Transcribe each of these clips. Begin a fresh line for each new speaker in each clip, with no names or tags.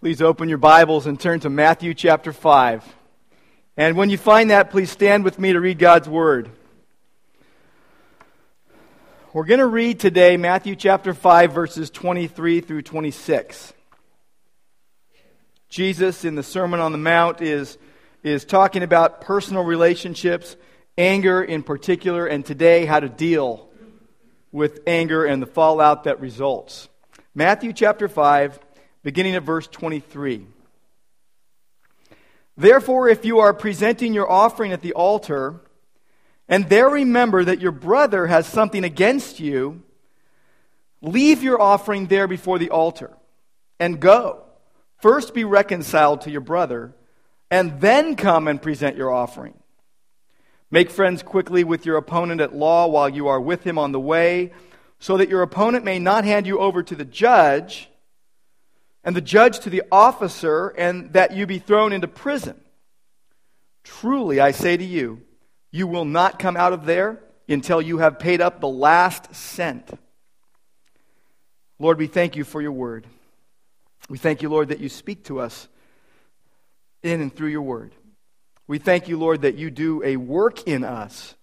Please open your Bibles and turn to Matthew chapter 5. And when you find that, please stand with me to read God's Word. We're going to read today Matthew chapter 5, verses 23 through 26. Jesus, in the Sermon on the Mount, is, is talking about personal relationships, anger in particular, and today how to deal with anger and the fallout that results. Matthew chapter 5 beginning at verse 23. Therefore, if you are presenting your offering at the altar, and there remember that your brother has something against you, leave your offering there before the altar and go. First be reconciled to your brother, and then come and present your offering. Make friends quickly with your opponent at law while you are with him on the way, so that your opponent may not hand you over to the judge and the judge to the officer, and that you be thrown into prison. Truly, I say to you, you will not come out of there until you have paid up the last cent. Lord, we thank you for your word. We thank you, Lord, that you speak to us in and through your word. We thank you, Lord, that you do a work in us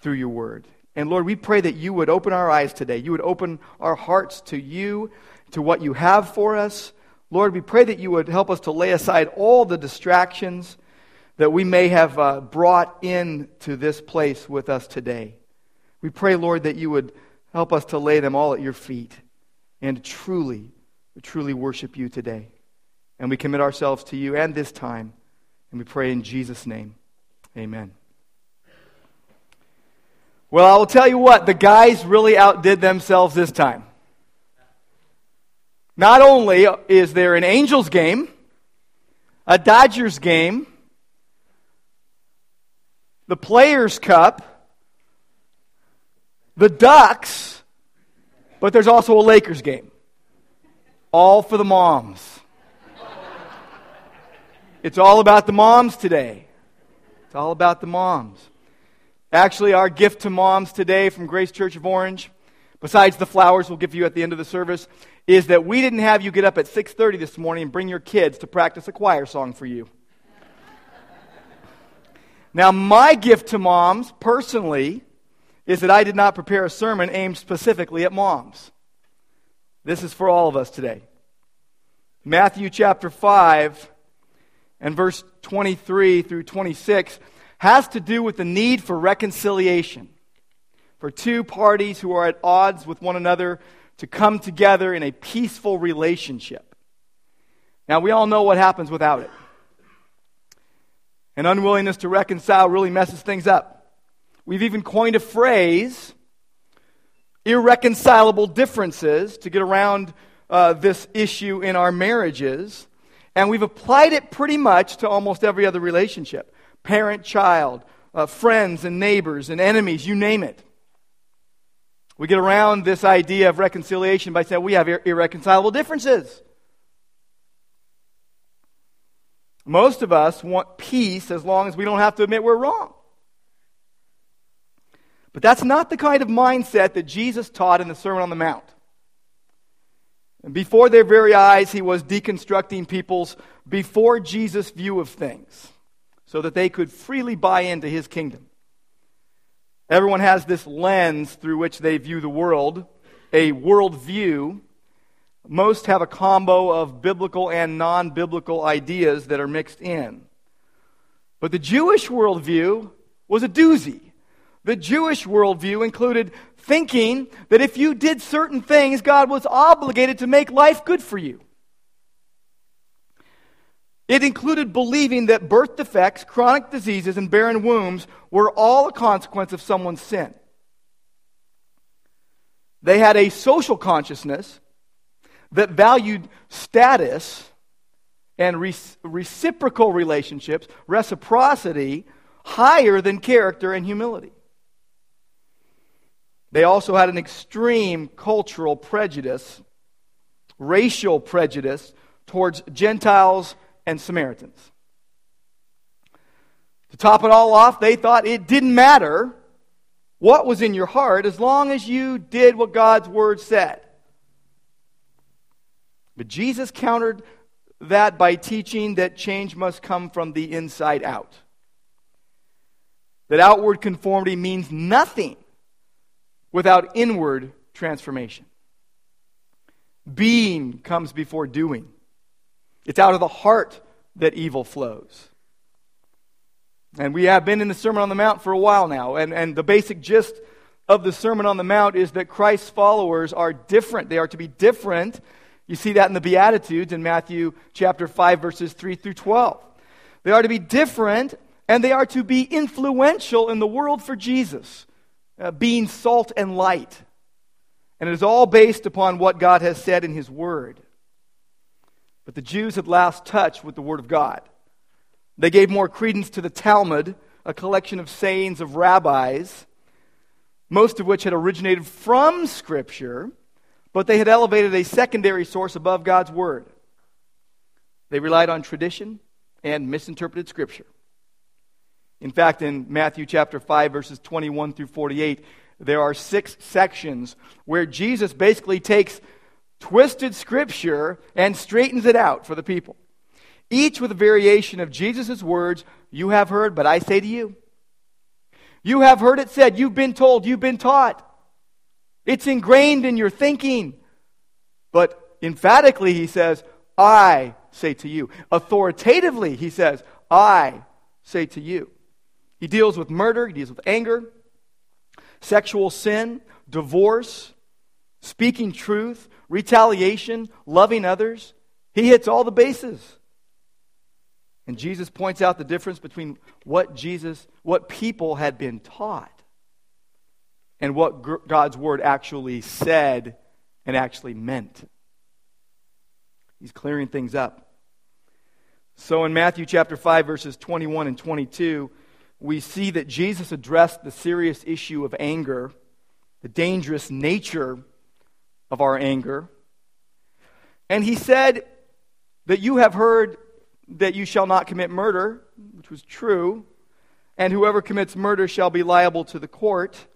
through your word. And Lord, we pray that you would open our eyes today. You would open our hearts to you to what you have for us. Lord, we pray that you would help us to lay aside all the distractions that we may have uh, brought into this place with us today. We pray, Lord, that you would help us to lay them all at your feet and truly, truly worship you today. And we commit ourselves to you and this time. And we pray in Jesus' name. Amen. Well, I will tell you what, the guys really outdid themselves this time. Not only is there an Angels game, a Dodgers game, the Players' Cup, the Ducks, but there's also a Lakers game. All for the moms. It's all about the moms today. It's all about the moms. Actually, our gift to moms today from Grace Church of Orange, besides the flowers we'll give you at the end of the service, is that we didn't have you get up at 6:30 this morning and bring your kids to practice a choir song for you. now, my gift to moms personally is that I did not prepare a sermon aimed specifically at moms. This is for all of us today. Matthew chapter 5 and verse 23 through 26 has to do with the need for reconciliation for two parties who are at odds with one another to come together in a peaceful relationship. Now, we all know what happens without it. An unwillingness to reconcile really messes things up. We've even coined a phrase, irreconcilable differences, to get around uh, this issue in our marriages. And we've applied it pretty much to almost every other relationship parent child, uh, friends and neighbors and enemies, you name it. We get around this idea of reconciliation by saying we have ir- irreconcilable differences. Most of us want peace as long as we don't have to admit we're wrong. But that's not the kind of mindset that Jesus taught in the Sermon on the Mount. And before their very eyes, he was deconstructing people's before Jesus view of things so that they could freely buy into his kingdom. Everyone has this lens through which they view the world, a worldview. Most have a combo of biblical and non biblical ideas that are mixed in. But the Jewish worldview was a doozy. The Jewish worldview included thinking that if you did certain things, God was obligated to make life good for you. It included believing that birth defects, chronic diseases, and barren wombs were all a consequence of someone's sin. They had a social consciousness that valued status and re- reciprocal relationships, reciprocity, higher than character and humility. They also had an extreme cultural prejudice, racial prejudice towards Gentiles and Samaritans. To top it all off, they thought it didn't matter what was in your heart as long as you did what God's word said. But Jesus countered that by teaching that change must come from the inside out. That outward conformity means nothing without inward transformation. Being comes before doing. It's out of the heart that evil flows. And we have been in the Sermon on the Mount for a while now, and, and the basic gist of the Sermon on the Mount is that Christ's followers are different. They are to be different. You see that in the Beatitudes in Matthew chapter 5, verses 3 through 12. They are to be different, and they are to be influential in the world for Jesus, uh, being salt and light. And it is all based upon what God has said in His Word. But the Jews had lost touch with the Word of God. They gave more credence to the Talmud, a collection of sayings of rabbis, most of which had originated from Scripture, but they had elevated a secondary source above God's Word. They relied on tradition and misinterpreted Scripture. In fact, in Matthew chapter 5, verses 21 through 48, there are six sections where Jesus basically takes twisted Scripture and straightens it out for the people each with a variation of Jesus' words, You have heard, but I say to you. You have heard it said, you've been told, you've been taught. It's ingrained in your thinking. But emphatically, he says, I say to you. Authoritatively, he says, I say to you. He deals with murder, he deals with anger, sexual sin, divorce, speaking truth, retaliation, loving others. He hits all the bases. And Jesus points out the difference between what Jesus, what people had been taught and what God's word actually said and actually meant. He's clearing things up. So in Matthew chapter 5 verses 21 and 22, we see that Jesus addressed the serious issue of anger, the dangerous nature of our anger. And he said that you have heard that you shall not commit murder, which was true, and whoever commits murder shall be liable to the court.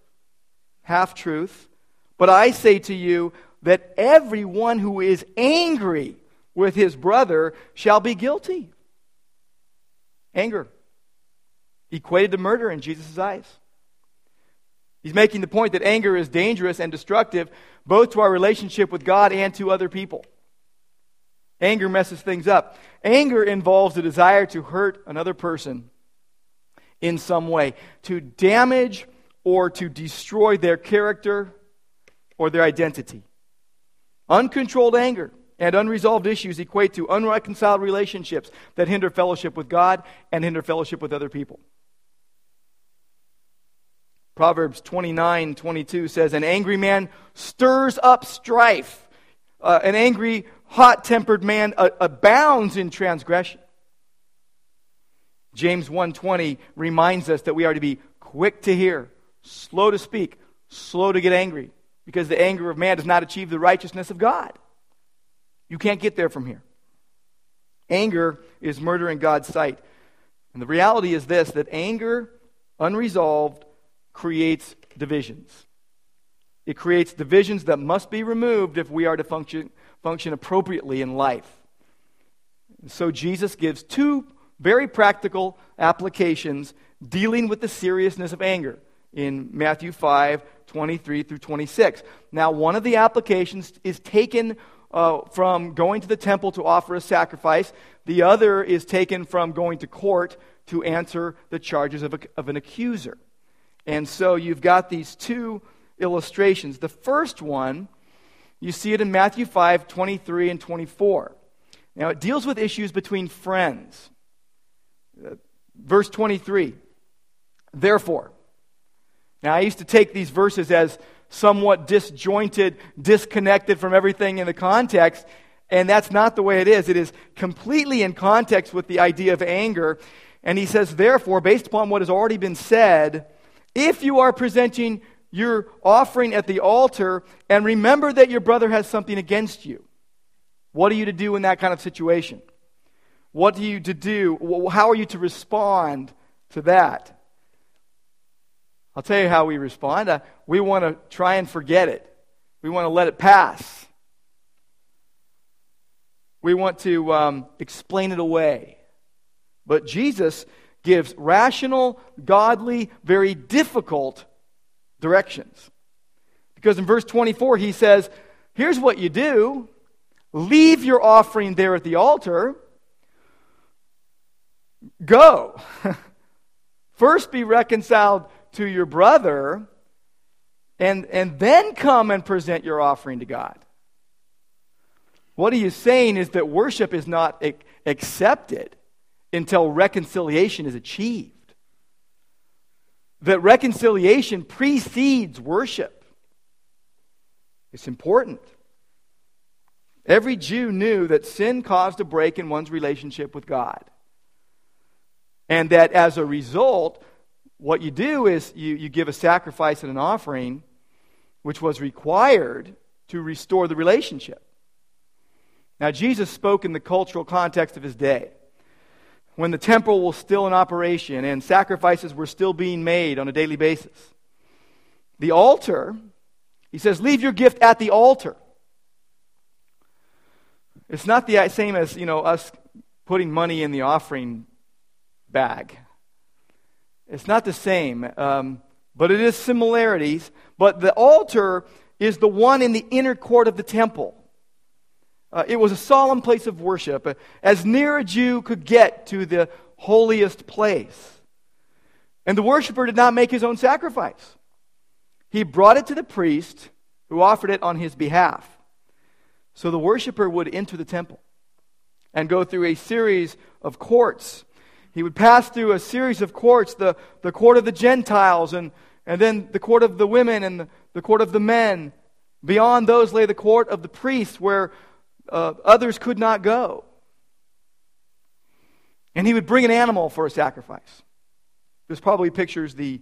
Half truth. But I say to you that everyone who is angry with his brother shall be guilty. Anger. Equated to murder in Jesus' eyes. He's making the point that anger is dangerous and destructive both to our relationship with God and to other people. Anger messes things up. Anger involves the desire to hurt another person in some way, to damage or to destroy their character or their identity. Uncontrolled anger and unresolved issues equate to unreconciled relationships that hinder fellowship with God and hinder fellowship with other people. Proverbs 29 22 says, An angry man stirs up strife. Uh, an angry hot tempered man abounds in transgression. James 1:20 reminds us that we are to be quick to hear, slow to speak, slow to get angry, because the anger of man does not achieve the righteousness of God. You can't get there from here. Anger is murder in God's sight. And the reality is this that anger unresolved creates divisions. It creates divisions that must be removed if we are to function function appropriately in life. So Jesus gives two very practical applications dealing with the seriousness of anger in Matthew 5 23 through 26. Now, one of the applications is taken uh, from going to the temple to offer a sacrifice, the other is taken from going to court to answer the charges of, a, of an accuser. And so you've got these two illustrations. The first one you see it in Matthew 5 23 and 24. Now, it deals with issues between friends. Uh, verse 23 Therefore, now I used to take these verses as somewhat disjointed, disconnected from everything in the context, and that's not the way it is. It is completely in context with the idea of anger. And he says, therefore, based upon what has already been said, if you are presenting your offering at the altar and remember that your brother has something against you. What are you to do in that kind of situation? What are you to do? How are you to respond to that? I'll tell you how we respond. Uh, we want to try and forget it, we want to let it pass. we want to um, explain it away. But Jesus gives rational, godly, very difficult directions. Because in verse 24, he says, Here's what you do leave your offering there at the altar. Go. First be reconciled to your brother, and, and then come and present your offering to God. What he is saying is that worship is not accepted until reconciliation is achieved. That reconciliation precedes worship. It's important. Every Jew knew that sin caused a break in one's relationship with God. And that as a result, what you do is you, you give a sacrifice and an offering, which was required to restore the relationship. Now, Jesus spoke in the cultural context of his day when the temple was still in operation and sacrifices were still being made on a daily basis. The altar, he says, leave your gift at the altar. It's not the same as, you know, us putting money in the offering bag. It's not the same, um, but it is similarities. But the altar is the one in the inner court of the temple. Uh, it was a solemn place of worship, uh, as near a Jew could get to the holiest place. And the worshiper did not make his own sacrifice. He brought it to the priest, who offered it on his behalf. So the worshiper would enter the temple and go through a series of courts. He would pass through a series of courts the, the court of the Gentiles, and, and then the court of the women, and the, the court of the men. Beyond those lay the court of the priests, where uh, others could not go. And he would bring an animal for a sacrifice. This probably pictures the,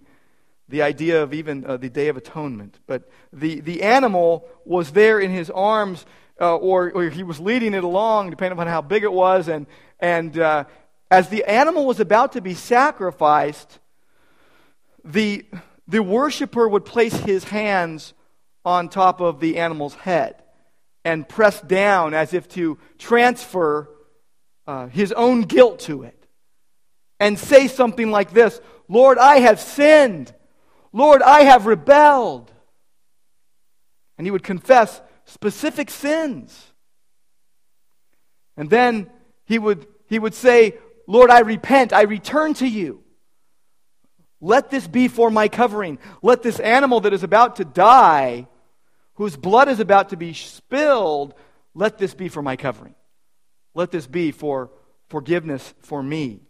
the idea of even uh, the Day of Atonement. But the, the animal was there in his arms, uh, or, or he was leading it along, depending upon how big it was. And, and uh, as the animal was about to be sacrificed, the, the worshiper would place his hands on top of the animal's head and press down as if to transfer uh, his own guilt to it and say something like this Lord, I have sinned. Lord, I have rebelled. And he would confess specific sins. And then he would, he would say, Lord, I repent. I return to you. Let this be for my covering. Let this animal that is about to die whose blood is about to be spilled, let this be for my covering. Let this be for forgiveness for me.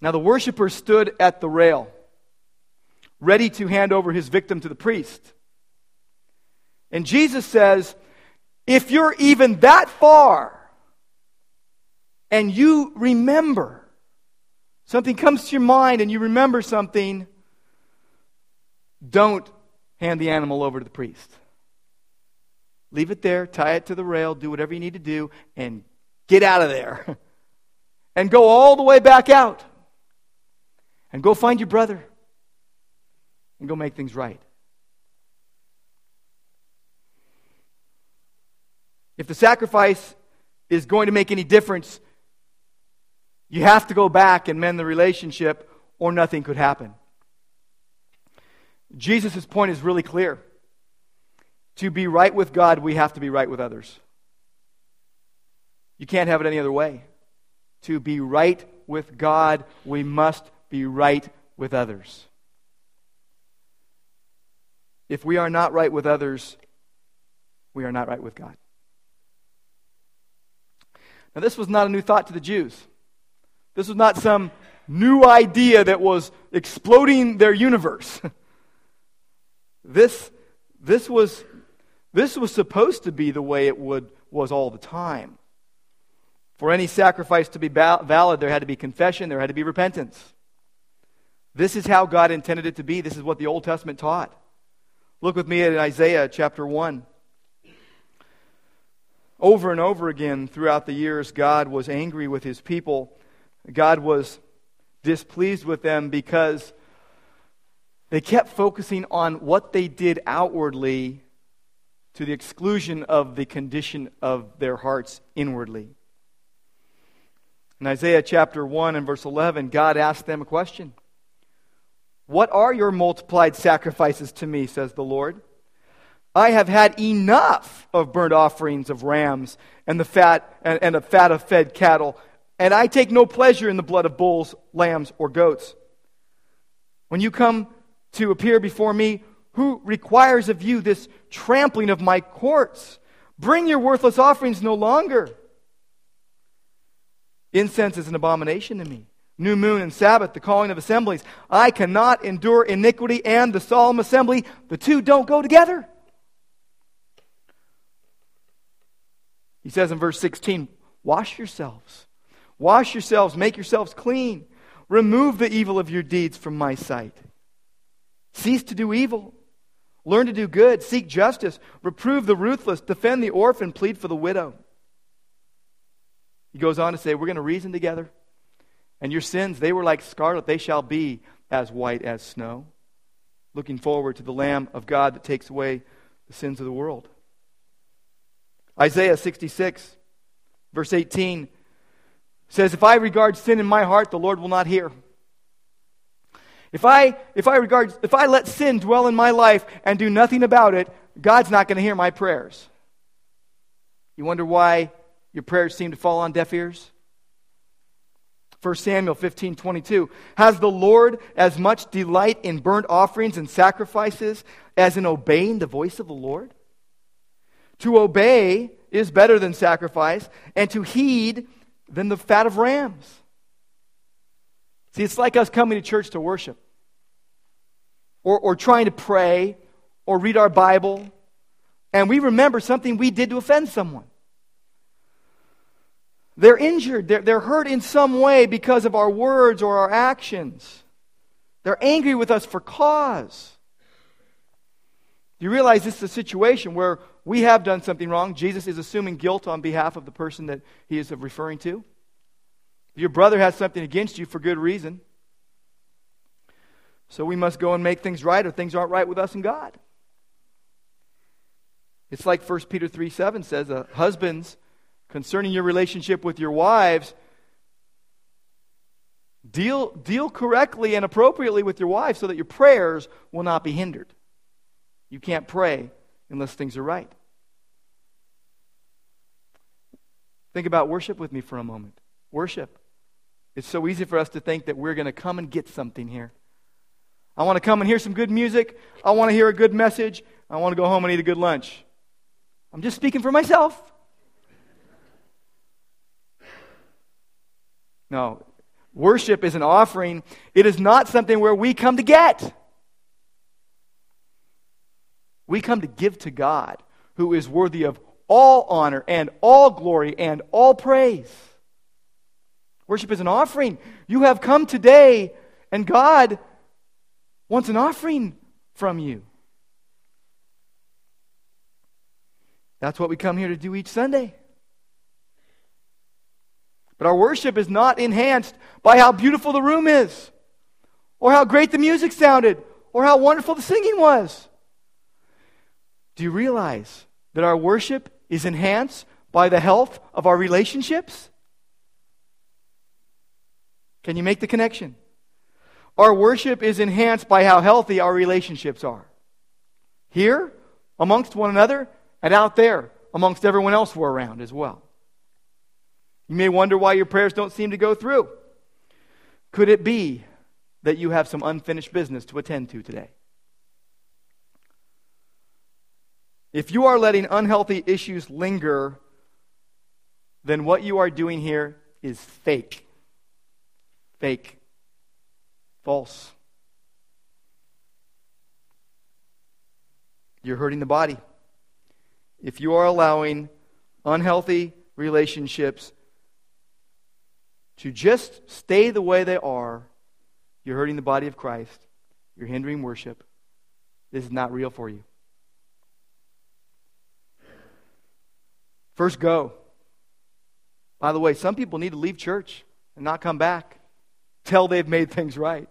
Now the worshiper stood at the rail, ready to hand over his victim to the priest. And Jesus says, if you're even that far and you remember, something comes to your mind and you remember something, don't hand the animal over to the priest. Leave it there, tie it to the rail, do whatever you need to do, and get out of there. and go all the way back out. And go find your brother. And go make things right. If the sacrifice is going to make any difference, you have to go back and mend the relationship, or nothing could happen. Jesus' point is really clear. To be right with God, we have to be right with others. You can't have it any other way. To be right with God, we must be right with others. If we are not right with others, we are not right with God. Now, this was not a new thought to the Jews. This was not some new idea that was exploding their universe. This, this, was, this was supposed to be the way it would, was all the time. For any sacrifice to be valid, there had to be confession, there had to be repentance. This is how God intended it to be. This is what the Old Testament taught. Look with me at Isaiah chapter 1. Over and over again throughout the years, God was angry with his people. God was displeased with them because they kept focusing on what they did outwardly to the exclusion of the condition of their hearts inwardly. In Isaiah chapter 1 and verse 11, God asked them a question What are your multiplied sacrifices to me, says the Lord? I have had enough of burnt offerings of rams and the fat and, and the fat of fed cattle, and I take no pleasure in the blood of bulls, lambs, or goats. When you come to appear before me, who requires of you this trampling of my courts? Bring your worthless offerings no longer. Incense is an abomination to me. New moon and Sabbath, the calling of assemblies. I cannot endure iniquity and the solemn assembly. The two don't go together. He says in verse 16, Wash yourselves. Wash yourselves. Make yourselves clean. Remove the evil of your deeds from my sight. Cease to do evil. Learn to do good. Seek justice. Reprove the ruthless. Defend the orphan. Plead for the widow. He goes on to say, We're going to reason together. And your sins, they were like scarlet. They shall be as white as snow. Looking forward to the Lamb of God that takes away the sins of the world. Isaiah 66, verse 18 says, If I regard sin in my heart, the Lord will not hear. If I, if I regard, if I let sin dwell in my life and do nothing about it, God's not going to hear my prayers. You wonder why your prayers seem to fall on deaf ears? 1 Samuel 15, 22. Has the Lord as much delight in burnt offerings and sacrifices as in obeying the voice of the Lord? To obey is better than sacrifice, and to heed than the fat of rams. See, it's like us coming to church to worship, or, or trying to pray, or read our Bible, and we remember something we did to offend someone. They're injured, they're, they're hurt in some way because of our words or our actions. They're angry with us for cause. Do You realize this is a situation where we have done something wrong. Jesus is assuming guilt on behalf of the person that he is referring to. Your brother has something against you for good reason. So we must go and make things right, or things aren't right with us and God. It's like 1 Peter 3 7 says, uh, Husbands, concerning your relationship with your wives, deal, deal correctly and appropriately with your wife so that your prayers will not be hindered. You can't pray unless things are right. Think about worship with me for a moment. Worship. It's so easy for us to think that we're going to come and get something here. I want to come and hear some good music. I want to hear a good message. I want to go home and eat a good lunch. I'm just speaking for myself. No, worship is an offering. It is not something where we come to get. We come to give to God, who is worthy of all honor and all glory and all praise. Worship is an offering. You have come today, and God wants an offering from you. That's what we come here to do each Sunday. But our worship is not enhanced by how beautiful the room is, or how great the music sounded, or how wonderful the singing was. Do you realize that our worship is enhanced by the health of our relationships? Can you make the connection? Our worship is enhanced by how healthy our relationships are. Here, amongst one another, and out there, amongst everyone else we're around as well. You may wonder why your prayers don't seem to go through. Could it be that you have some unfinished business to attend to today? If you are letting unhealthy issues linger, then what you are doing here is fake fake, false. You're hurting the body. If you are allowing unhealthy relationships to just stay the way they are, you're hurting the body of Christ. You're hindering worship. This is not real for you. First, go. By the way, some people need to leave church and not come back till they've made things right.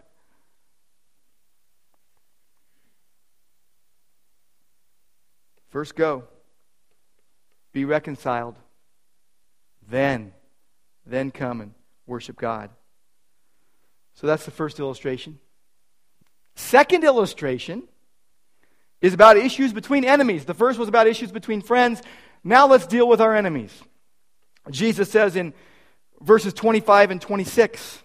First go. Be reconciled. Then, then come and worship God. So that's the first illustration. Second illustration is about issues between enemies. The first was about issues between friends. Now let's deal with our enemies. Jesus says in verses 25 and 26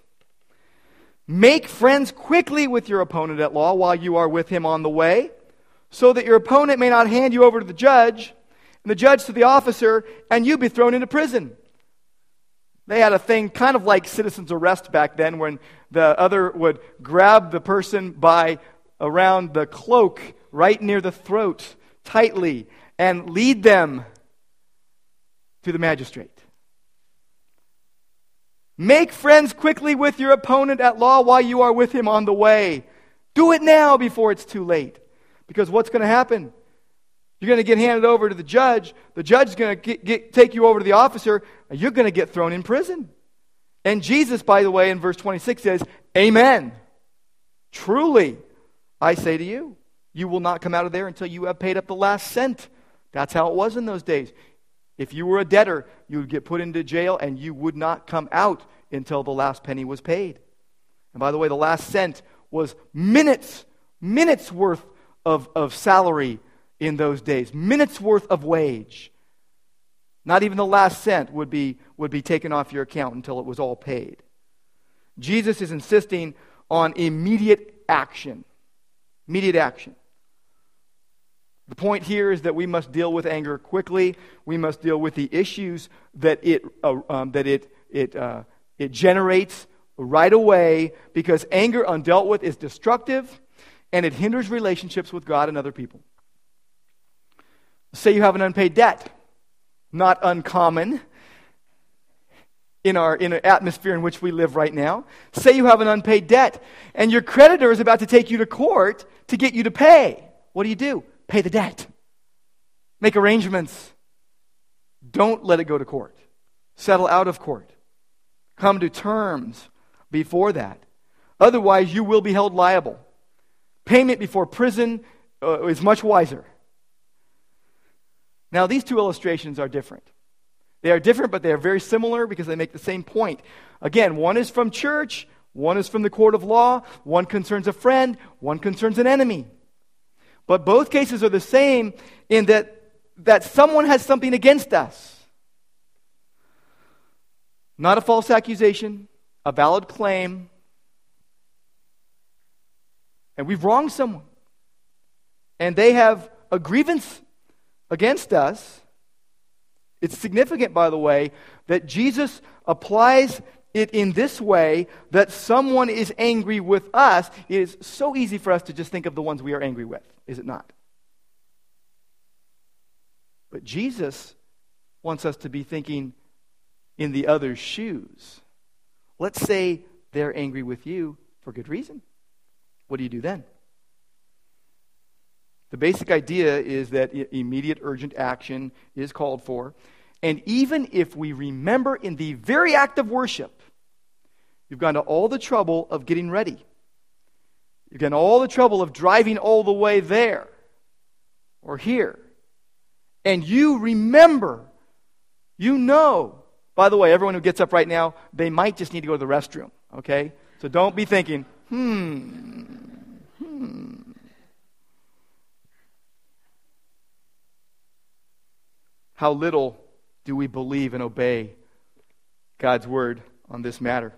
Make friends quickly with your opponent at law while you are with him on the way, so that your opponent may not hand you over to the judge, and the judge to the officer, and you be thrown into prison. They had a thing kind of like citizen's arrest back then when the other would grab the person by around the cloak right near the throat tightly and lead them to the magistrate. Make friends quickly with your opponent at law while you are with him on the way. Do it now before it's too late. Because what's going to happen? You're going to get handed over to the judge. The judge is going to take you over to the officer. And you're going to get thrown in prison. And Jesus, by the way, in verse 26 says, Amen. Truly, I say to you, you will not come out of there until you have paid up the last cent. That's how it was in those days. If you were a debtor, you would get put into jail and you would not come out until the last penny was paid. And by the way, the last cent was minutes, minutes worth of, of salary in those days, minutes worth of wage. Not even the last cent would be, would be taken off your account until it was all paid. Jesus is insisting on immediate action. Immediate action. The point here is that we must deal with anger quickly. We must deal with the issues that it, uh, um, that it, it, uh, it generates right away because anger undealt with is destructive and it hinders relationships with God and other people. Say you have an unpaid debt. Not uncommon in our in an atmosphere in which we live right now. Say you have an unpaid debt and your creditor is about to take you to court to get you to pay. What do you do? Pay the debt. Make arrangements. Don't let it go to court. Settle out of court. Come to terms before that. Otherwise, you will be held liable. Payment before prison uh, is much wiser. Now, these two illustrations are different. They are different, but they are very similar because they make the same point. Again, one is from church, one is from the court of law, one concerns a friend, one concerns an enemy. But both cases are the same in that, that someone has something against us. Not a false accusation, a valid claim. And we've wronged someone. And they have a grievance against us. It's significant, by the way, that Jesus applies it in this way that someone is angry with us, it is so easy for us to just think of the ones we are angry with, is it not? But Jesus wants us to be thinking in the other's shoes. Let's say they're angry with you for good reason. What do you do then? The basic idea is that immediate urgent action is called for. And even if we remember in the very act of worship You've gone to all the trouble of getting ready. You've gone to all the trouble of driving all the way there or here. And you remember, you know. By the way, everyone who gets up right now, they might just need to go to the restroom, okay? So don't be thinking, hmm, hmm. How little do we believe and obey God's word on this matter?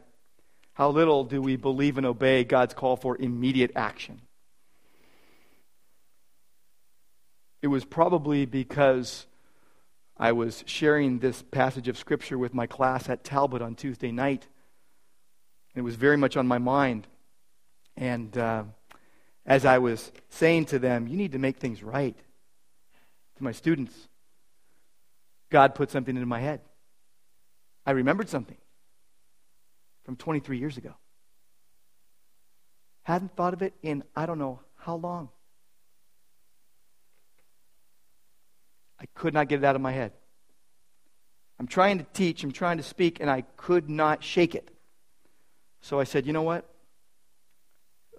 How little do we believe and obey God's call for immediate action? It was probably because I was sharing this passage of Scripture with my class at Talbot on Tuesday night. It was very much on my mind. And uh, as I was saying to them, you need to make things right, to my students, God put something into my head. I remembered something from 23 years ago. Hadn't thought of it in I don't know how long. I could not get it out of my head. I'm trying to teach, I'm trying to speak, and I could not shake it. So I said, you know what?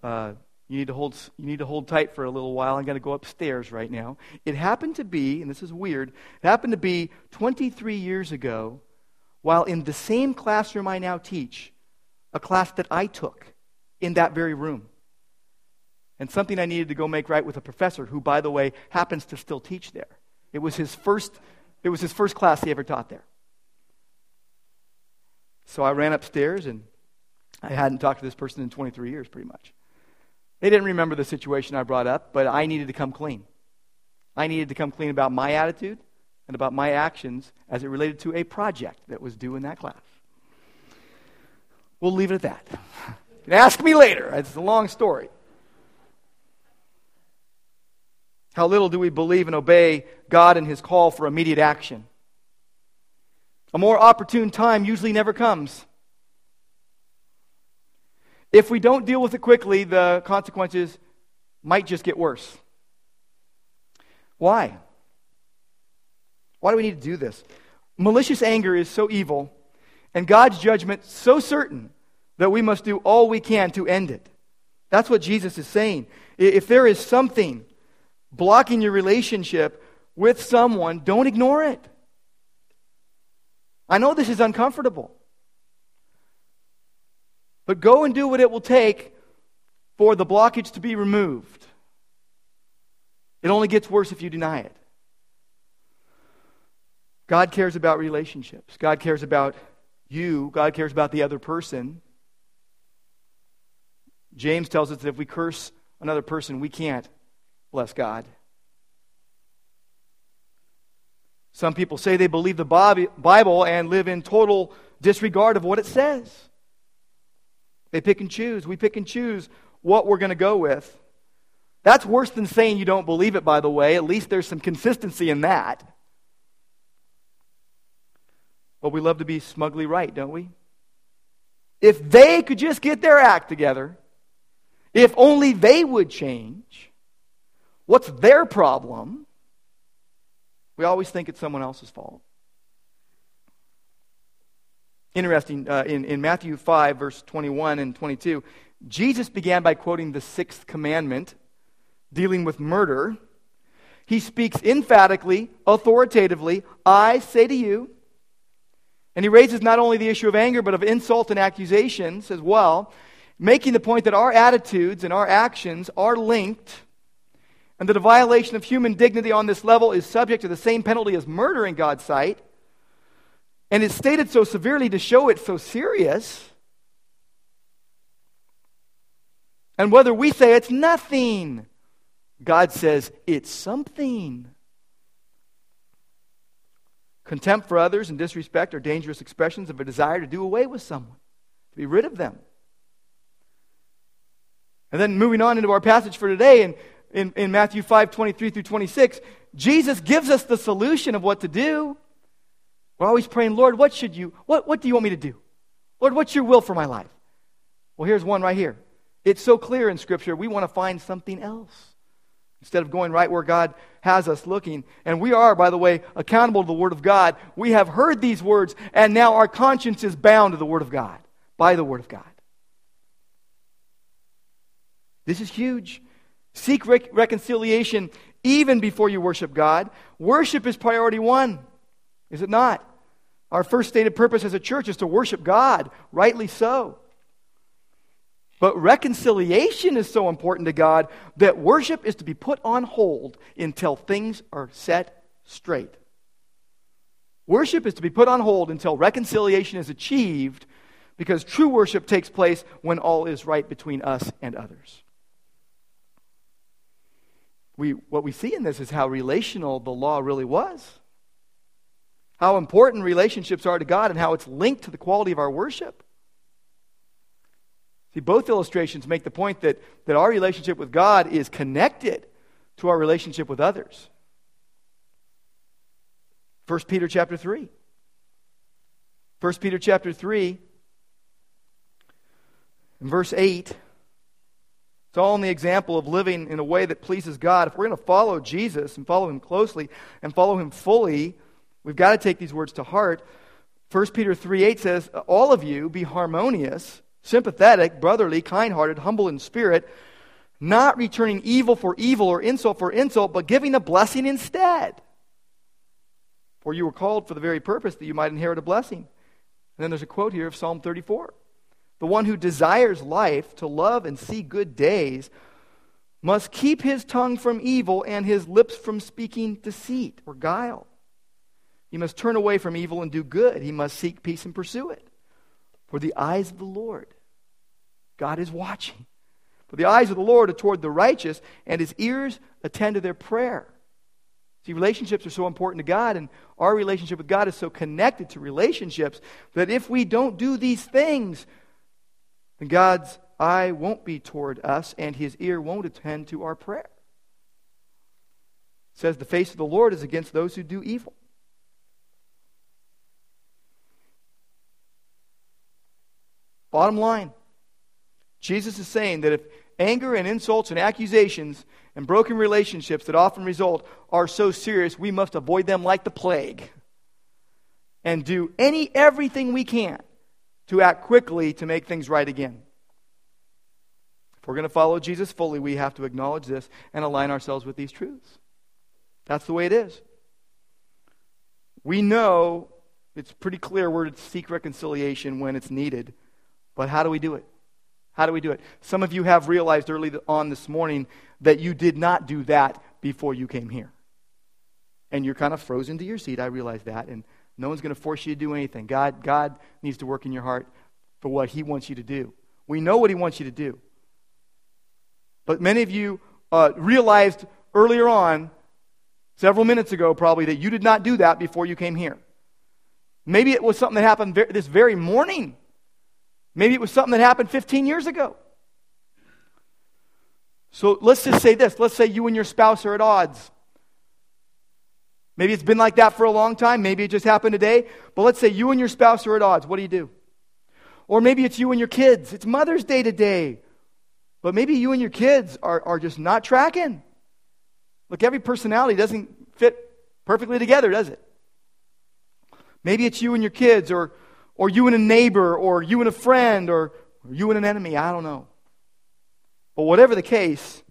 Uh, You need to hold, you need to hold tight for a little while. I'm going to go upstairs right now. It happened to be, and this is weird, it happened to be 23 years ago while in the same classroom I now teach, a class that I took in that very room. And something I needed to go make right with a professor who, by the way, happens to still teach there. It was his first, it was his first class he ever taught there. So I ran upstairs and I hadn't talked to this person in 23 years, pretty much. They didn't remember the situation I brought up, but I needed to come clean. I needed to come clean about my attitude and about my actions as it related to a project that was due in that class. We'll leave it at that. ask me later. It's a long story. How little do we believe and obey God and His call for immediate action? A more opportune time usually never comes. If we don't deal with it quickly, the consequences might just get worse. Why? Why do we need to do this? Malicious anger is so evil, and God's judgment so certain that we must do all we can to end it. That's what Jesus is saying. If there is something blocking your relationship with someone, don't ignore it. I know this is uncomfortable. But go and do what it will take for the blockage to be removed. It only gets worse if you deny it. God cares about relationships. God cares about you. God cares about the other person. James tells us that if we curse another person, we can't bless God. Some people say they believe the Bible and live in total disregard of what it says. They pick and choose. We pick and choose what we're going to go with. That's worse than saying you don't believe it, by the way. At least there's some consistency in that. We love to be smugly right, don't we? If they could just get their act together, if only they would change, what's their problem? We always think it's someone else's fault. Interesting, uh, in, in Matthew 5, verse 21 and 22, Jesus began by quoting the sixth commandment dealing with murder. He speaks emphatically, authoritatively, I say to you, and he raises not only the issue of anger, but of insult and accusations as well, making the point that our attitudes and our actions are linked, and that a violation of human dignity on this level is subject to the same penalty as murder in God's sight. And it's stated so severely to show it so serious. And whether we say it's nothing, God says it's something. Contempt for others and disrespect are dangerous expressions of a desire to do away with someone, to be rid of them. And then moving on into our passage for today, in, in, in Matthew 5 23 through 26, Jesus gives us the solution of what to do. We're always praying, Lord, what should you, what, what do you want me to do? Lord, what's your will for my life? Well, here's one right here. It's so clear in Scripture, we want to find something else instead of going right where God has us looking. And we are, by the way, accountable to the Word of God. We have heard these words, and now our conscience is bound to the Word of God, by the Word of God. This is huge. Seek rec- reconciliation even before you worship God. Worship is priority one. Is it not? Our first stated purpose as a church is to worship God, rightly so. But reconciliation is so important to God that worship is to be put on hold until things are set straight. Worship is to be put on hold until reconciliation is achieved because true worship takes place when all is right between us and others. We, what we see in this is how relational the law really was how important relationships are to God and how it's linked to the quality of our worship. See, both illustrations make the point that, that our relationship with God is connected to our relationship with others. 1 Peter chapter 3. 1 Peter chapter 3, in verse 8. It's all in the example of living in a way that pleases God. If we're going to follow Jesus and follow him closely and follow him fully, We've got to take these words to heart. 1 Peter 3 8 says, All of you be harmonious, sympathetic, brotherly, kind hearted, humble in spirit, not returning evil for evil or insult for insult, but giving a blessing instead. For you were called for the very purpose that you might inherit a blessing. And then there's a quote here of Psalm 34 The one who desires life, to love and see good days, must keep his tongue from evil and his lips from speaking deceit or guile. He must turn away from evil and do good. He must seek peace and pursue it. For the eyes of the Lord, God is watching. For the eyes of the Lord are toward the righteous, and his ears attend to their prayer. See, relationships are so important to God, and our relationship with God is so connected to relationships that if we don't do these things, then God's eye won't be toward us, and his ear won't attend to our prayer. It says, The face of the Lord is against those who do evil. Bottom line Jesus is saying that if anger and insults and accusations and broken relationships that often result are so serious, we must avoid them like the plague and do any everything we can to act quickly to make things right again. If we're going to follow Jesus fully, we have to acknowledge this and align ourselves with these truths. That's the way it is. We know it's pretty clear we're to seek reconciliation when it's needed, but how do we do it? How do we do it? Some of you have realized early on this morning that you did not do that before you came here. And you're kind of frozen to your seat. I realize that. And no one's going to force you to do anything. God, God needs to work in your heart for what He wants you to do. We know what He wants you to do. But many of you uh, realized earlier on, several minutes ago probably, that you did not do that before you came here. Maybe it was something that happened this very morning Maybe it was something that happened 15 years ago. So let's just say this. Let's say you and your spouse are at odds. Maybe it's been like that for a long time. Maybe it just happened today. But let's say you and your spouse are at odds. What do you do? Or maybe it's you and your kids. It's Mother's Day today. But maybe you and your kids are, are just not tracking. Look, every personality doesn't fit perfectly together, does it? Maybe it's you and your kids, or or you and a neighbor, or you and a friend, or you and an enemy. I don't know. But whatever the case,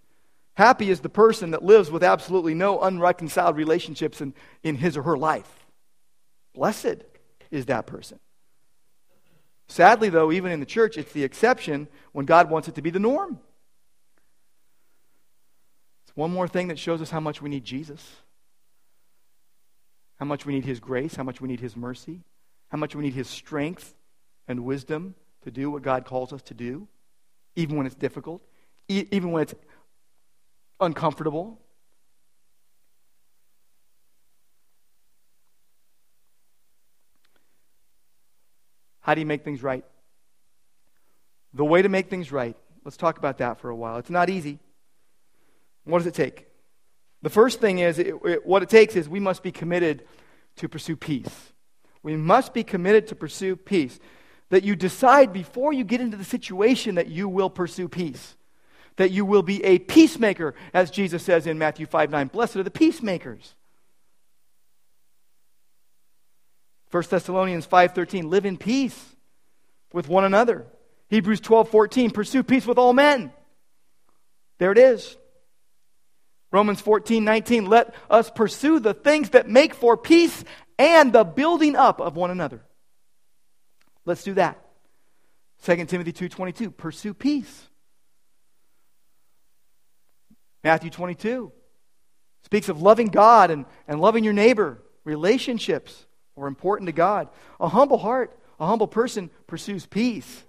happy is the person that lives with absolutely no unreconciled relationships in, in his or her life. Blessed is that person. Sadly, though, even in the church, it's the exception when God wants it to be the norm. It's one more thing that shows us how much we need Jesus, how much we need His grace, how much we need His mercy how much we need His strength and wisdom to do what God calls us to do, even when it's difficult, e- even when it's uncomfortable. How do you make things right? The way to make things right, let's talk about that for a while. It's not easy. What does it take? The first thing is, it, it, what it takes is we must be committed to pursue peace. We must be committed to pursue peace. That you decide before you get into the situation that you will pursue peace. That you will be a peacemaker, as Jesus says in Matthew 5 9. Blessed are the peacemakers. 1 Thessalonians 5:13 live in peace with one another. Hebrews 12:14 pursue peace with all men. There it is. Romans 14:19 let us pursue the things that make for peace and the building up of one another. Let's do that. 2 Timothy 2:22 pursue peace. Matthew 22 speaks of loving God and, and loving your neighbor. Relationships are important to God. A humble heart, a humble person pursues peace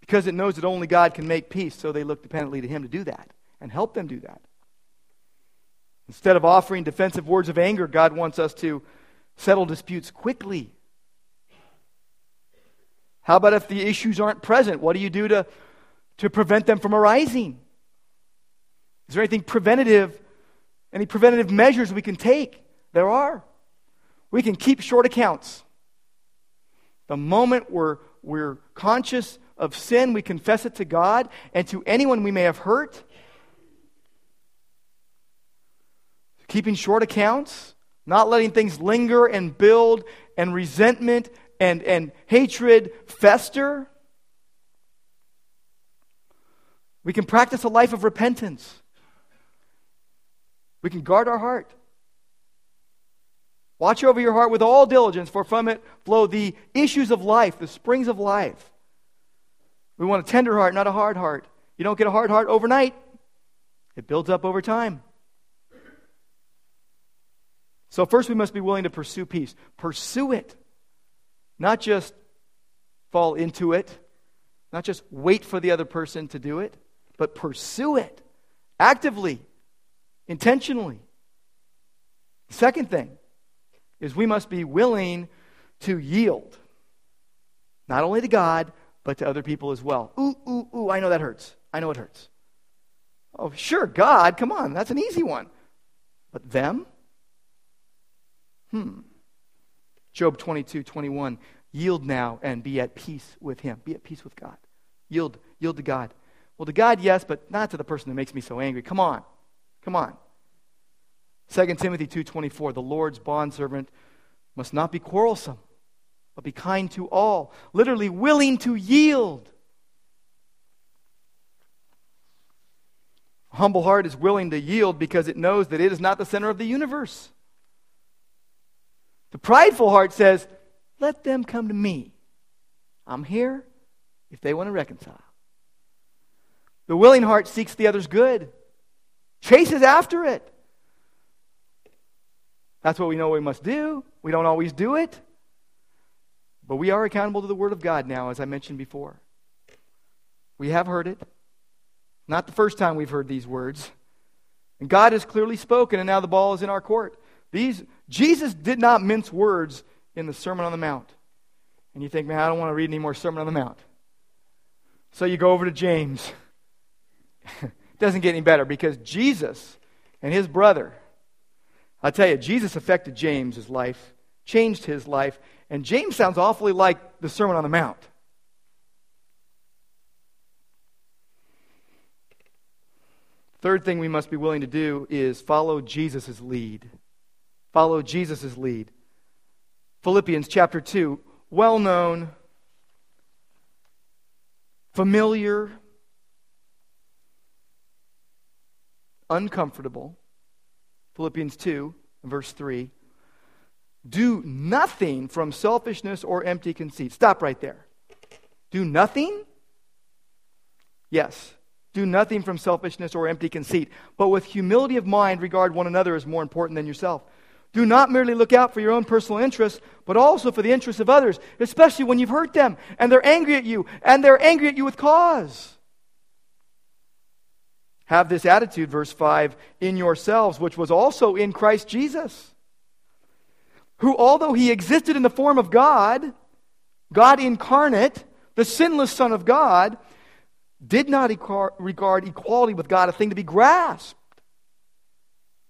because it knows that only God can make peace, so they look dependently to Him to do that and help them do that. Instead of offering defensive words of anger, God wants us to settle disputes quickly. How about if the issues aren't present? What do you do to, to prevent them from arising? Is there anything preventative, any preventative measures we can take? There are. We can keep short accounts. The moment we're, we're conscious of sin, we confess it to God and to anyone we may have hurt. Keeping short accounts not letting things linger and build and resentment and, and hatred fester. We can practice a life of repentance. We can guard our heart. Watch over your heart with all diligence, for from it flow the issues of life, the springs of life. We want a tender heart, not a hard heart. You don't get a hard heart overnight, it builds up over time. So, first, we must be willing to pursue peace. Pursue it, not just fall into it, not just wait for the other person to do it, but pursue it actively, intentionally. The second thing is we must be willing to yield, not only to God, but to other people as well. Ooh, ooh, ooh, I know that hurts. I know it hurts. Oh, sure, God, come on, that's an easy one. But them? Hmm. Job 22, 21. Yield now and be at peace with him. Be at peace with God. Yield, yield to God. Well, to God, yes, but not to the person who makes me so angry. Come on. Come on. 2 Timothy 2:24 The Lord's bondservant must not be quarrelsome, but be kind to all, literally willing to yield. A humble heart is willing to yield because it knows that it is not the center of the universe. The prideful heart says, Let them come to me. I'm here if they want to reconcile. The willing heart seeks the other's good, chases after it. That's what we know we must do. We don't always do it. But we are accountable to the Word of God now, as I mentioned before. We have heard it. Not the first time we've heard these words. And God has clearly spoken, and now the ball is in our court. These, Jesus did not mince words in the Sermon on the Mount. And you think, man, I don't want to read any more Sermon on the Mount. So you go over to James. Doesn't get any better because Jesus and his brother, I tell you, Jesus affected James's life, changed his life, and James sounds awfully like the Sermon on the Mount. Third thing we must be willing to do is follow Jesus' lead. Follow Jesus' lead. Philippians chapter 2, well known, familiar, uncomfortable. Philippians 2, verse 3. Do nothing from selfishness or empty conceit. Stop right there. Do nothing? Yes. Do nothing from selfishness or empty conceit, but with humility of mind regard one another as more important than yourself. Do not merely look out for your own personal interests, but also for the interests of others, especially when you've hurt them and they're angry at you, and they're angry at you with cause. Have this attitude, verse 5, in yourselves, which was also in Christ Jesus, who, although he existed in the form of God, God incarnate, the sinless Son of God, did not regard equality with God a thing to be grasped,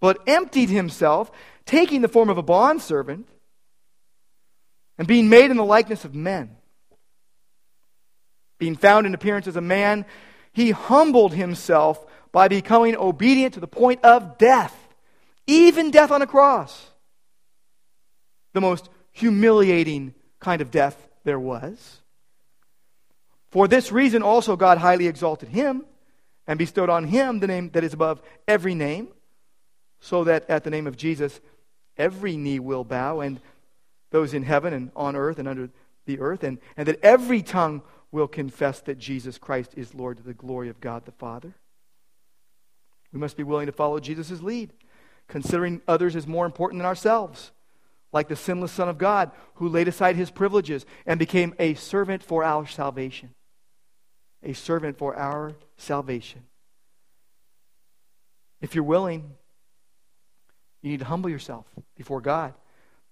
but emptied himself, taking the form of a bondservant, and being made in the likeness of men. Being found in appearance as a man, he humbled himself by becoming obedient to the point of death, even death on a cross. The most humiliating kind of death there was. For this reason also God highly exalted him and bestowed on him the name that is above every name, so that at the name of Jesus every knee will bow, and those in heaven and on earth and under the earth, and, and that every tongue will confess that Jesus Christ is Lord to the glory of God the Father. We must be willing to follow Jesus' lead, considering others as more important than ourselves, like the sinless Son of God who laid aside his privileges and became a servant for our salvation a servant for our salvation. If you're willing, you need to humble yourself before God.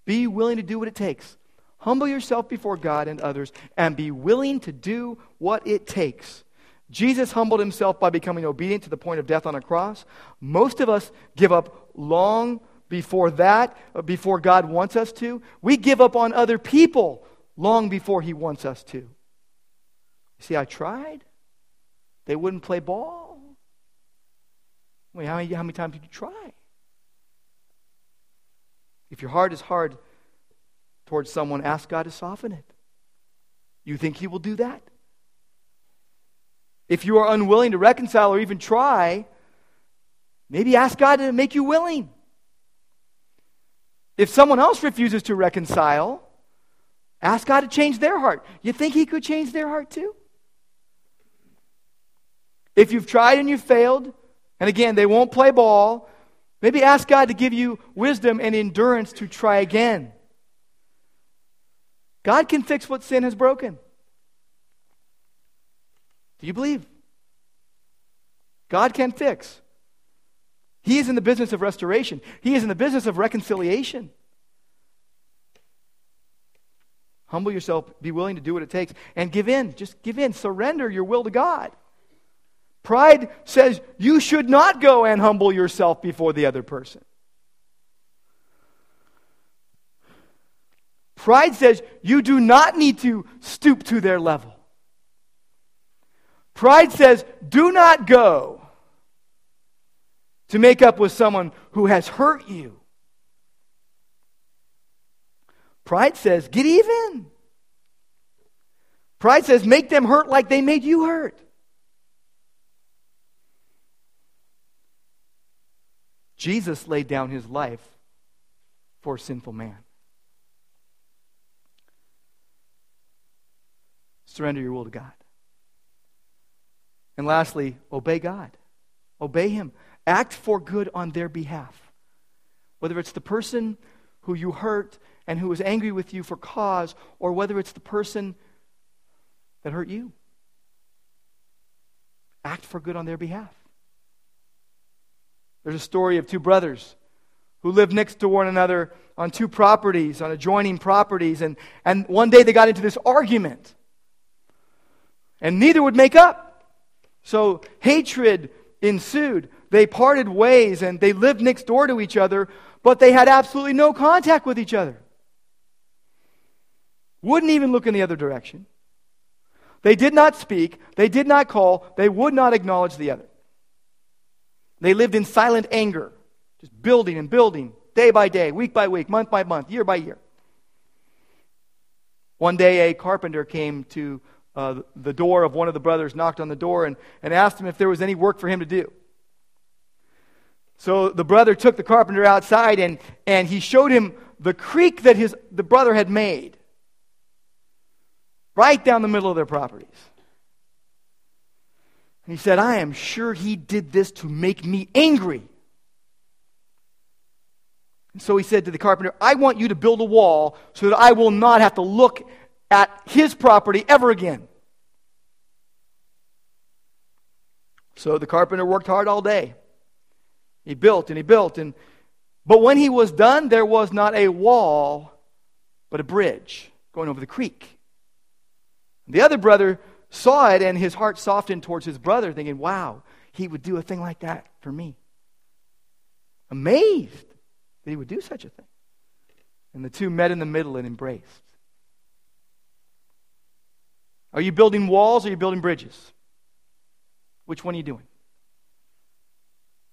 Be willing to do what it takes. Humble yourself before God and others and be willing to do what it takes. Jesus humbled himself by becoming obedient to the point of death on a cross. Most of us give up long before that, uh, before God wants us to. We give up on other people long before he wants us to. See, I tried. They wouldn't play ball. Wait, how many, how many times did you try? If your heart is hard towards someone, ask God to soften it. You think He will do that? If you are unwilling to reconcile or even try, maybe ask God to make you willing. If someone else refuses to reconcile, ask God to change their heart. You think He could change their heart too? If you've tried and you've failed, and again, they won't play ball, maybe ask God to give you wisdom and endurance to try again. God can fix what sin has broken. Do you believe? God can fix. He is in the business of restoration, He is in the business of reconciliation. Humble yourself, be willing to do what it takes, and give in. Just give in. Surrender your will to God. Pride says you should not go and humble yourself before the other person. Pride says you do not need to stoop to their level. Pride says do not go to make up with someone who has hurt you. Pride says get even. Pride says make them hurt like they made you hurt. Jesus laid down his life for sinful man. Surrender your will to God. And lastly, obey God. Obey Him. Act for good on their behalf. Whether it's the person who you hurt and who is angry with you for cause, or whether it's the person that hurt you. Act for good on their behalf. There's a story of two brothers who lived next to one another on two properties, on adjoining properties, and, and one day they got into this argument and neither would make up. So hatred ensued. They parted ways and they lived next door to each other, but they had absolutely no contact with each other. Wouldn't even look in the other direction. They did not speak, they did not call, they would not acknowledge the other. They lived in silent anger, just building and building, day by day, week by week, month by month, year by year. One day, a carpenter came to uh, the door of one of the brothers, knocked on the door, and, and asked him if there was any work for him to do. So the brother took the carpenter outside and, and he showed him the creek that his, the brother had made right down the middle of their properties. And he said, I am sure he did this to make me angry. And so he said to the carpenter, I want you to build a wall so that I will not have to look at his property ever again. So the carpenter worked hard all day. He built and he built and but when he was done there was not a wall but a bridge going over the creek. The other brother saw it and his heart softened towards his brother thinking, "Wow, he would do a thing like that for me." Amazed that he would do such a thing. And the two met in the middle and embraced. Are you building walls or are you building bridges? Which one are you doing?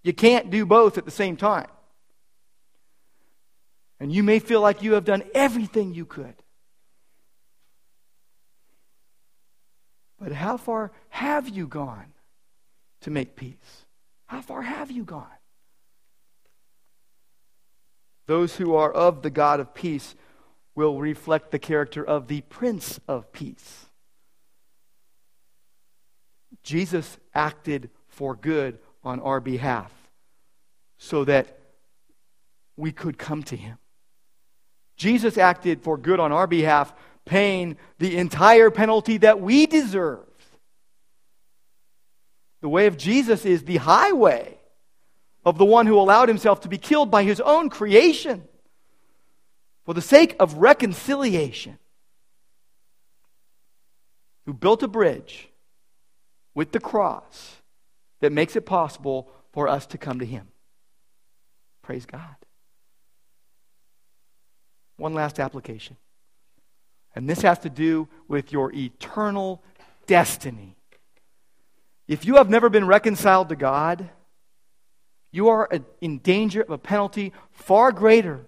You can't do both at the same time. And you may feel like you have done everything you could. But how far have you gone to make peace? How far have you gone? Those who are of the God of peace will reflect the character of the Prince of Peace. Jesus acted for good on our behalf so that we could come to him. Jesus acted for good on our behalf, paying the entire penalty that we deserve. The way of Jesus is the highway of the one who allowed himself to be killed by his own creation for the sake of reconciliation, who built a bridge with the cross that makes it possible for us to come to Him. Praise God. One last application. And this has to do with your eternal destiny. If you have never been reconciled to God, you are in danger of a penalty far greater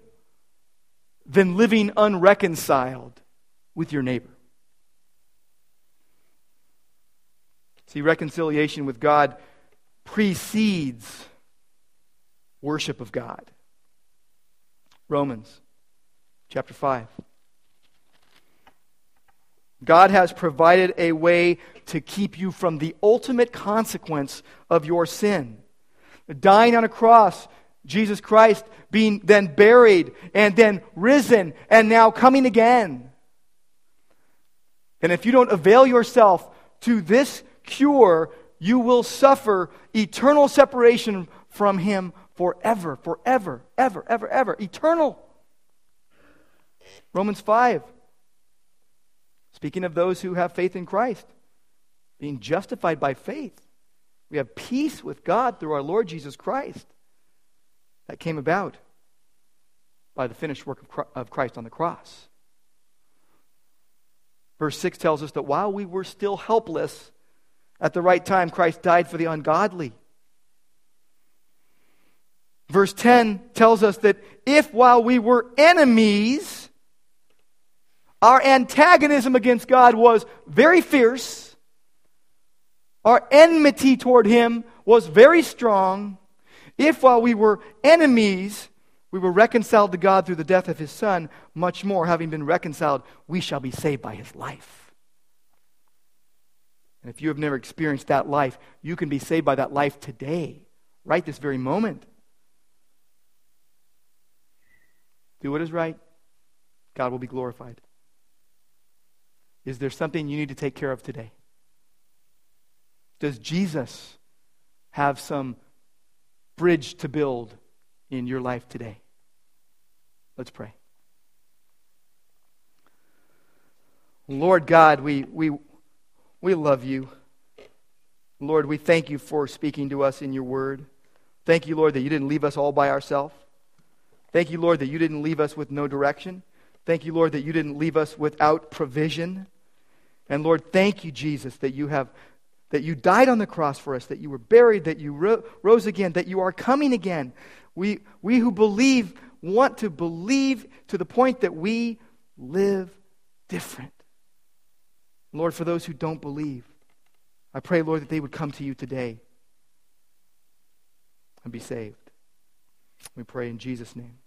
than living unreconciled with your neighbor. See, reconciliation with God precedes worship of God. Romans chapter 5. God has provided a way to keep you from the ultimate consequence of your sin. Dying on a cross, Jesus Christ being then buried and then risen and now coming again. And if you don't avail yourself to this cure, you will suffer eternal separation from Him forever, forever, ever, ever, ever. Eternal. Romans 5. Speaking of those who have faith in Christ, being justified by faith, we have peace with God through our Lord Jesus Christ. That came about by the finished work of Christ on the cross. Verse 6 tells us that while we were still helpless, at the right time, Christ died for the ungodly. Verse 10 tells us that if while we were enemies, our antagonism against God was very fierce, our enmity toward Him was very strong, if while we were enemies, we were reconciled to God through the death of His Son, much more, having been reconciled, we shall be saved by His life. And if you have never experienced that life, you can be saved by that life today, right this very moment. Do what is right, God will be glorified. Is there something you need to take care of today? Does Jesus have some bridge to build in your life today? Let's pray. Lord God, we, we, we love you. Lord, we thank you for speaking to us in your word. Thank you, Lord, that you didn't leave us all by ourselves. Thank you, Lord, that you didn't leave us with no direction. Thank you, Lord, that you didn't leave us without provision. And Lord, thank you, Jesus, that you have that you died on the cross for us, that you were buried, that you ro- rose again, that you are coming again. We, we who believe want to believe to the point that we live different. Lord, for those who don't believe, I pray, Lord, that they would come to you today and be saved. We pray in Jesus' name.